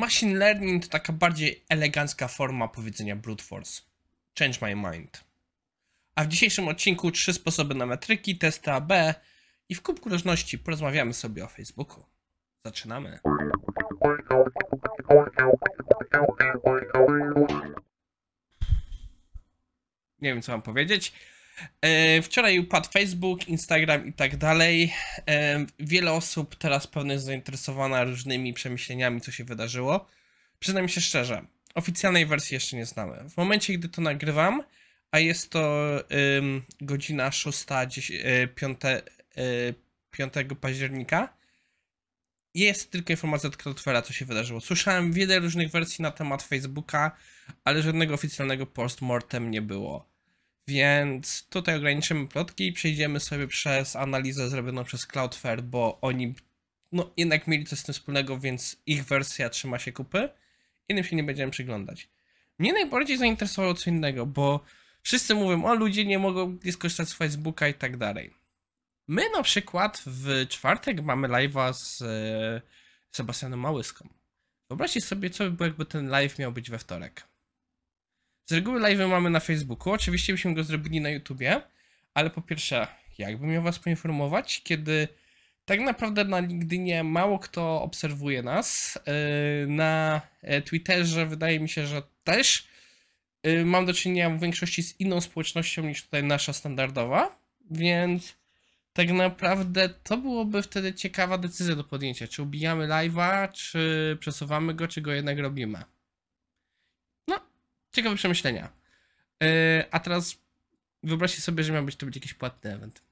Machine learning to taka bardziej elegancka forma powiedzenia brute force. Change my mind. A w dzisiejszym odcinku trzy sposoby na metryki, testy AB i w kubku różności porozmawiamy sobie o Facebooku. Zaczynamy. Nie wiem, co mam powiedzieć. E, Wczoraj upadł Facebook, Instagram i tak dalej. E, Wiele osób teraz pewnie jest zainteresowana różnymi przemyśleniami, co się wydarzyło. Przyznam się szczerze, oficjalnej wersji jeszcze nie znamy. W momencie, gdy to nagrywam, a jest to ym, godzina 6, 10, y, 5, y, 5 października, jest tylko informacja od Cloudflare'a, co się wydarzyło. Słyszałem wiele różnych wersji na temat Facebooka, ale żadnego oficjalnego postmortem nie było. Więc tutaj ograniczymy plotki i przejdziemy sobie przez analizę zrobioną przez Cloudflare, bo oni no, jednak mieli coś z tym wspólnego, więc ich wersja trzyma się kupy. Innym się nie będziemy przyglądać. Mnie najbardziej zainteresowało co innego, bo wszyscy mówią, o ludzie nie mogą skorzystać z Facebooka i tak dalej. My na przykład w czwartek mamy live'a z e, Sebastianem Małyską. Wyobraźcie sobie, co by było, jakby ten live miał być we wtorek. Z reguły live mamy na Facebooku, oczywiście byśmy go zrobili na YouTubie, ale po pierwsze, jakbym miał was poinformować, kiedy tak naprawdę na LinkedInie mało kto obserwuje nas. Yy, Na e, Twitterze wydaje mi się, że też yy, mam do czynienia w większości z inną społecznością niż tutaj nasza standardowa, więc tak naprawdę to byłoby wtedy ciekawa decyzja do podjęcia. Czy ubijamy live'a, czy przesuwamy go, czy go jednak robimy. Ciekawe przemyślenia. Yy, A teraz wyobraźcie sobie, że miał być to być jakiś płatny event.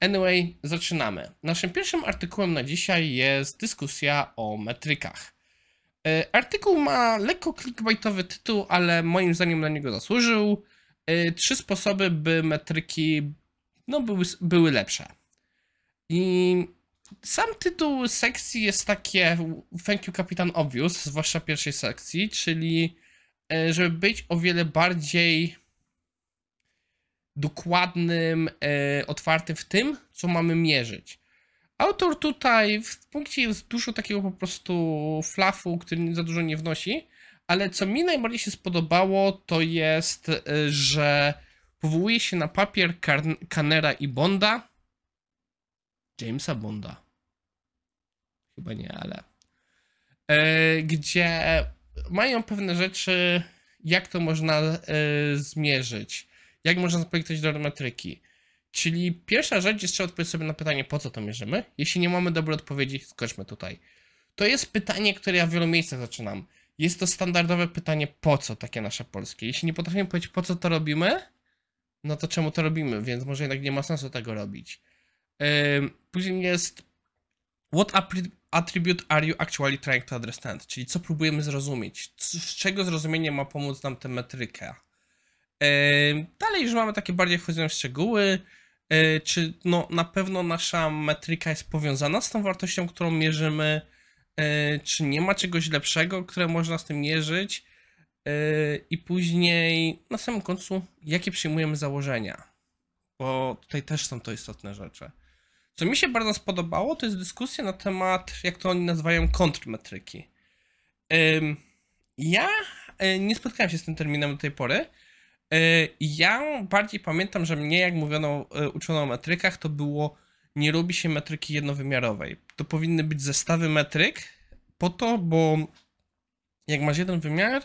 Anyway, zaczynamy. Naszym pierwszym artykułem na dzisiaj jest dyskusja o metrykach. E, Artykuł ma lekko clickbaitowy tytuł, ale moim zdaniem na niego zasłużył. E, Trzy sposoby, by metryki no, były, były lepsze. I sam tytuł sekcji jest takie Thank you Kapitan Obvious, zwłaszcza pierwszej sekcji, czyli żeby być o wiele bardziej dokładnym, e, otwartym w tym, co mamy mierzyć. Autor tutaj w punkcie jest dużo takiego po prostu flafu, który za dużo nie wnosi, ale co mi najbardziej się spodobało, to jest, e, że powołuje się na papier Canera i Bonda. Jamesa Bonda. Chyba nie, ale. E, gdzie mają pewne rzeczy, jak to można e, zmierzyć jak można zaprojektować do metryki. Czyli pierwsza rzecz jest, trzeba odpowiedzieć sobie na pytanie, po co to mierzymy. Jeśli nie mamy dobrej odpowiedzi, skoczmy tutaj. To jest pytanie, które ja w wielu miejscach zaczynam. Jest to standardowe pytanie, po co takie nasze polskie. Jeśli nie potrafimy powiedzieć, po co to robimy, no to czemu to robimy, więc może jednak nie ma sensu tego robić. Później jest What attribute are you actually trying to understand? Czyli co próbujemy zrozumieć? Z czego zrozumienie ma pomóc nam tę metrykę? Dalej już mamy takie bardziej wchodzone w szczegóły. Yy, Czy no, na pewno nasza metryka jest powiązana z tą wartością, którą mierzymy? Yy, Czy nie ma czegoś lepszego, które można z tym mierzyć? Yy, I później na samym końcu, jakie przyjmujemy założenia? Bo tutaj też są to istotne rzeczy. Co mi się bardzo spodobało, to jest dyskusja na temat, jak to oni nazywają, kontrmetryki. Ja y, nie spotkałem się z tym terminem do tej pory. Y, Ja bardziej pamiętam, że mnie, jak mówiono, y, uczono o metrykach, to było nie robi się metryki jednowymiarowej. To powinny być zestawy metryk po to, bo jak masz jeden wymiar,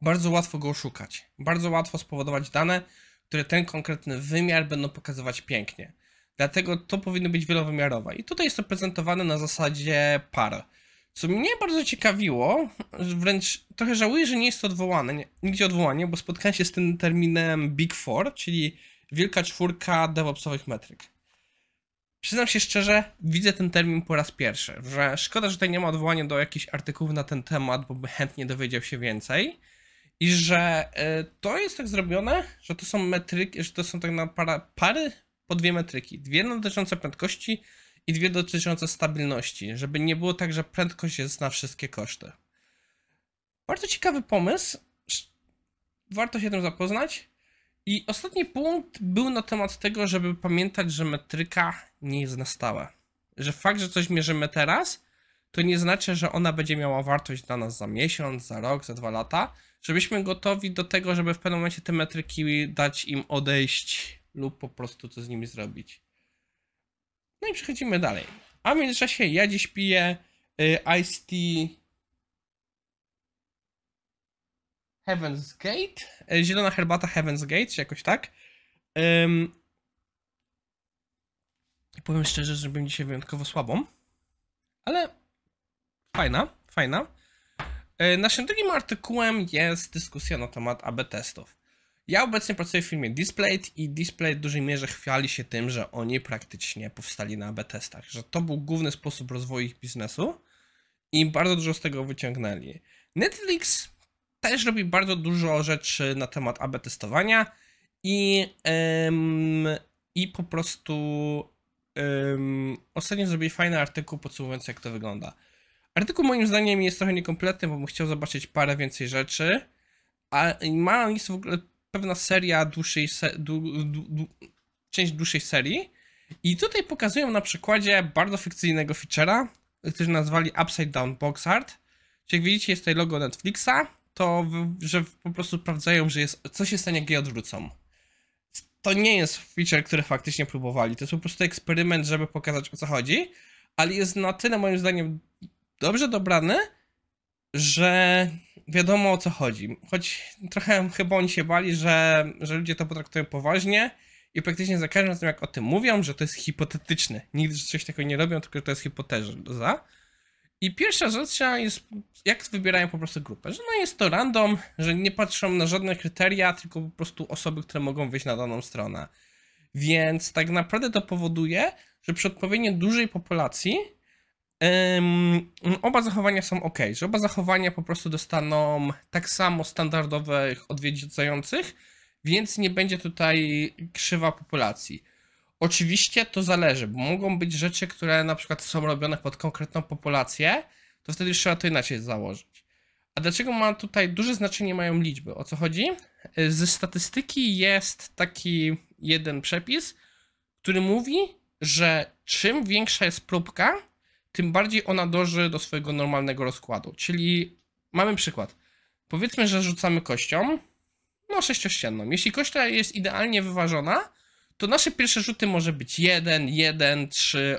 bardzo łatwo go oszukać. Bardzo łatwo spowodować dane, które ten konkretny wymiar będą pokazywać pięknie. Dlatego to powinno być wielowymiarowe. I tutaj jest to prezentowane na zasadzie par. Co mnie bardzo ciekawiło, wręcz trochę żałuję, że nie jest to odwołane, nie, nigdzie odwołanie, bo spotkałem się z tym terminem Big Four, czyli wielka czwórka DevOpsowych metryk. Przyznam się szczerze, widzę ten termin po raz pierwszy, że szkoda, że tutaj nie ma odwołania do jakichś artykułów na ten temat, bo by chętnie dowiedział się więcej. I że y, to jest tak zrobione, że to są metryki, że to są tak na para, pary po dwie metryki. Dwie dotyczące prędkości i dwie dotyczące stabilności, żeby nie było tak, że prędkość jest na wszystkie koszty. Bardzo ciekawy pomysł. Warto się tym zapoznać. I ostatni punkt był na temat tego, żeby pamiętać, że metryka nie jest na stałe. Że fakt, że coś mierzymy teraz, to nie znaczy, że ona będzie miała wartość dla nas za miesiąc, za rok, za dwa lata, żebyśmy gotowi do tego, żeby w pewnym momencie te metryki dać im odejść lub po prostu co z nimi zrobić. No i przechodzimy dalej. A w międzyczasie ja dziś piję y, Ice Tea Heaven's Gate. Y, zielona herbata Heaven's Gate, czy jakoś tak. Ym, powiem szczerze, że byłem dzisiaj wyjątkowo słabą, ale fajna, fajna. Y, Naszym drugim artykułem jest dyskusja na temat AB testów. Ja obecnie pracuję w firmie Displayed i Displayed w dużej mierze chwali się tym, że oni praktycznie powstali na AB testach, że to był główny sposób rozwoju ich biznesu i bardzo dużo z tego wyciągnęli. Netflix też robi bardzo dużo rzeczy na temat AB testowania i, em, i po prostu em, ostatnio zrobili fajny artykuł podsumowujący jak to wygląda. Artykuł moim zdaniem jest trochę niekompletny, bo bym chciał zobaczyć parę więcej rzeczy, a ma jest w ogóle pewna seria dłuższej, se, część dłuższej serii i tutaj pokazują na przykładzie bardzo fikcyjnego feature'a, który nazwali Upside Down Box Art. Jak widzicie jest tutaj logo Netflixa, to że po prostu sprawdzają, że jest, co się stanie, jak je odwrócą. To nie jest feature, który faktycznie próbowali, to jest po prostu eksperyment, żeby pokazać o co chodzi, ale jest na tyle moim zdaniem dobrze dobrany, że wiadomo o co chodzi. Choć trochę chyba oni się bali, że, że ludzie to potraktują poważnie i praktycznie za każdym razem jak o tym mówią, że to jest hipotetyczne. Nigdy coś takiego nie robią, tylko to jest hipoteza. I pierwsza rzecz jest, jak wybierają po prostu grupę, że no jest to random, że nie patrzą na żadne kryteria, tylko po prostu osoby, które mogą wyjść na daną stronę. Więc tak naprawdę to powoduje, że przy odpowiednio dużej populacji oba zachowania są ok, że oba zachowania po prostu dostaną tak samo standardowych odwiedzających, więc nie będzie tutaj krzywa populacji. Oczywiście to zależy, bo mogą być rzeczy, które na przykład są robione pod konkretną populację, to wtedy trzeba to inaczej założyć. A dlaczego ma tutaj duże znaczenie mają liczby? O co chodzi? Ze statystyki jest taki jeden przepis, który mówi, że czym większa jest próbka, tym bardziej ona dąży do swojego normalnego rozkładu. Czyli mamy przykład. Powiedzmy, że rzucamy kością, no sześciościenną. Jeśli kościa jest idealnie wyważona, to nasze pierwsze rzuty może być 1, 1, 3,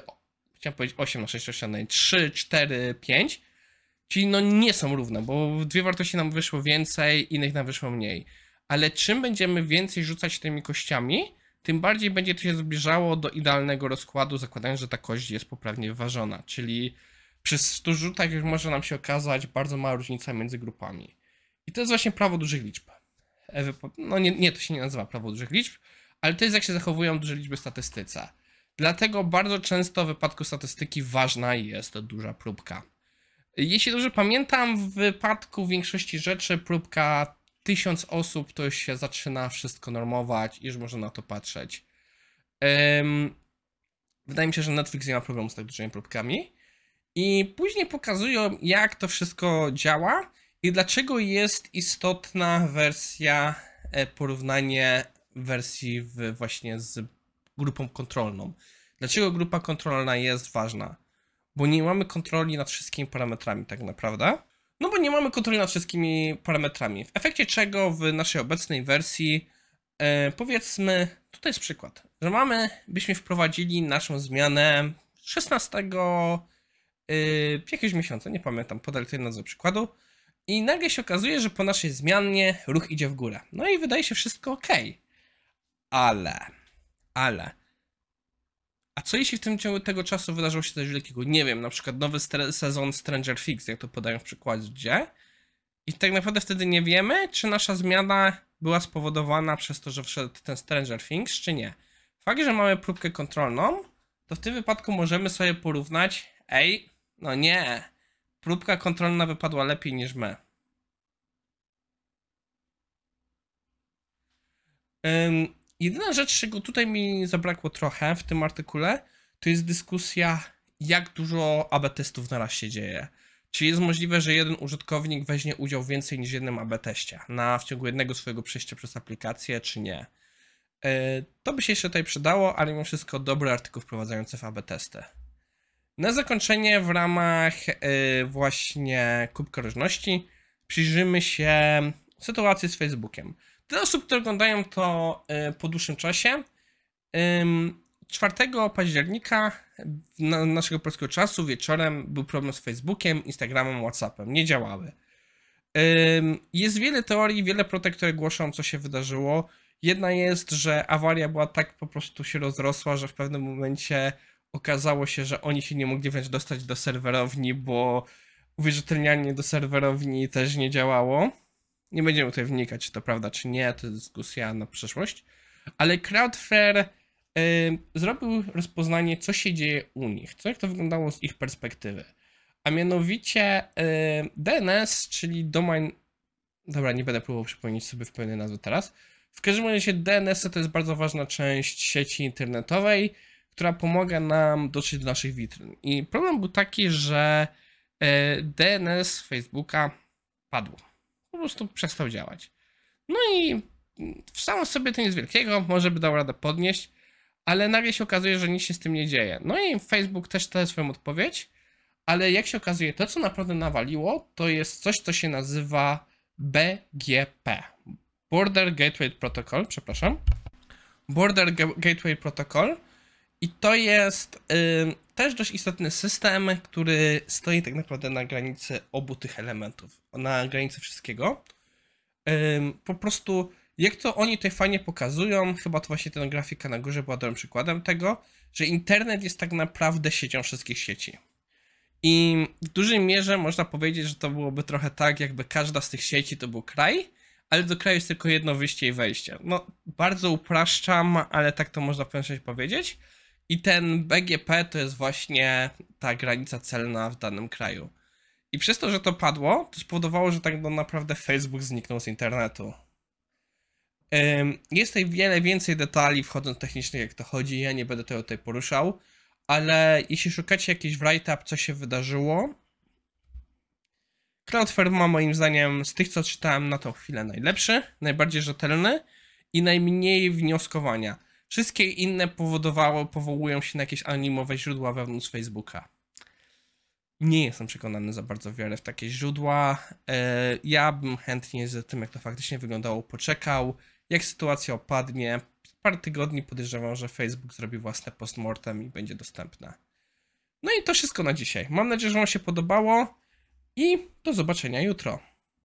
chciałem powiedzieć 8 na sześciościennej, 3, 4, 5. Czyli no nie są równe, bo dwie wartości nam wyszło więcej, innych nam wyszło mniej. Ale czym będziemy więcej rzucać tymi kościami, tym bardziej będzie to się zbliżało do idealnego rozkładu, zakładając, że ta kość jest poprawnie wyważona. Czyli przy 100 rzutach już może nam się okazać bardzo mała różnica między grupami. I to jest właśnie prawo dużych liczb. No nie, nie, to się nie nazywa prawo dużych liczb, ale to jest jak się zachowują duże liczby w statystyce. Dlatego bardzo często w wypadku statystyki ważna jest duża próbka. Jeśli dobrze pamiętam, w wypadku większości rzeczy próbka tysiąc osób to już się zaczyna wszystko normować i już można na to patrzeć. Um, wydaje mi się, że Netflix nie ma problemu z tak dużymi próbkami. I później pokazują, jak to wszystko działa i dlaczego jest istotna wersja, e, porównanie wersji w, właśnie z grupą kontrolną. Dlaczego grupa kontrolna jest ważna? Bo nie mamy kontroli nad wszystkimi parametrami, tak naprawdę. No bo nie mamy kontroli nad wszystkimi parametrami. W efekcie czego w naszej obecnej wersji, e, powiedzmy, tutaj jest przykład, że mamy, byśmy wprowadzili naszą zmianę 16 y, jakiegoś miesiąca, nie pamiętam, podaj tutaj nazwę przykładu. I nagle się okazuje, że po naszej zmianie ruch idzie w górę. No i wydaje się wszystko ok. Ale, ale, a co jeśli w tym ciągu tego czasu wydarzyło się coś wielkiego? Nie wiem, na przykład nowy sezon Stranger Things, jak to podają w przykładzie. I tak naprawdę wtedy nie wiemy, czy nasza zmiana była spowodowana przez to, że wszedł ten Stranger Things, czy nie. Fakt, że mamy próbkę kontrolną, to w tym wypadku możemy sobie porównać, ej, no nie, próbka kontrolna wypadła lepiej niż my. Um, Jedyna rzecz, czego tutaj mi zabrakło trochę w tym artykule, to jest dyskusja, jak dużo AB testów na raz się dzieje. Czy jest możliwe, że jeden użytkownik weźmie udział więcej niż jednym AB teście na w ciągu jednego swojego przejścia przez aplikację, czy nie? E, to by się jeszcze tutaj przydało, ale mimo wszystko dobry artykuł wprowadzający w AB testy. Na zakończenie w ramach y, właśnie kubka różności przyjrzymy się sytuacji z Facebookiem. Dla osób, które oglądają to y, po dłuższym czasie, ym, 4 października na, naszego polskiego czasu wieczorem był problem z Facebookiem, Instagramem, Whatsappem. Nie działały. Jest wiele teorii, wiele plotek, które głoszą, co się wydarzyło. Jedna jest, że awaria była tak po prostu się rozrosła, że w pewnym momencie okazało się, że oni się nie mogli wręcz dostać do serwerowni, bo uwierzytelnianie do serwerowni też nie działało. Nie będziemy tutaj wnikać, czy to prawda, czy nie, to jest dyskusja na przyszłość. Ale Crowdflare y, zrobił rozpoznanie, co się dzieje u nich, co jak to wyglądało z ich perspektywy. A mianowicie y, DNS, czyli domain. Dobra, nie będę próbował przypomnieć sobie w pełnej nazwy teraz. W każdym razie DNS to jest bardzo ważna część sieci internetowej, która pomaga nam dotrzeć do naszych witryn. I problem był taki, że y, DNS Facebooka padł. Prostu przestał działać. No i w samym sobie to nic wielkiego, może by dał radę podnieść, ale nagle się okazuje, że nic się z tym nie dzieje. No i Facebook też daje swoją odpowiedź, ale jak się okazuje, to co naprawdę nawaliło, to jest coś, co się nazywa BGP. Border Gateway Protocol, przepraszam. Border Ga- Gateway Protocol. I to jest też dość istotny system, który stoi tak naprawdę na granicy obu tych elementów, na granicy wszystkiego. Po prostu, jak to oni tutaj fajnie pokazują, chyba to właśnie ten grafika na górze była dobrym przykładem tego, że internet jest tak naprawdę siecią wszystkich sieci. I w dużej mierze można powiedzieć, że to byłoby trochę tak, jakby każda z tych sieci to był kraj, ale do kraju jest tylko jedno wyjście i wejście. No, bardzo upraszczam, ale tak to można w pewien sposób powiedzieć. I ten BGP to jest właśnie ta granica celna w danym kraju. I przez to, że to padło, to spowodowało, że tak naprawdę Facebook zniknął z internetu. Jest tutaj wiele więcej detali wchodząc technicznych, jak to chodzi. Ja nie będę tego tutaj poruszał, ale jeśli szukacie jakiś write-up, co się wydarzyło, Cloudflare ma moim zdaniem z tych, co czytałem na tą chwilę najlepszy, najbardziej rzetelny i najmniej wnioskowania. Wszystkie inne powodowało, powołują się na jakieś anonimowe źródła wewnątrz Facebooka. Nie jestem przekonany za bardzo wiele w takie źródła. E, Ja bym chętnie z tym, jak to faktycznie wyglądało, poczekał. Jak sytuacja opadnie, parę tygodni podejrzewam, że Facebook zrobi własne postmortem i będzie dostępne. No i to wszystko na dzisiaj. Mam nadzieję, że Wam się podobało i do zobaczenia jutro.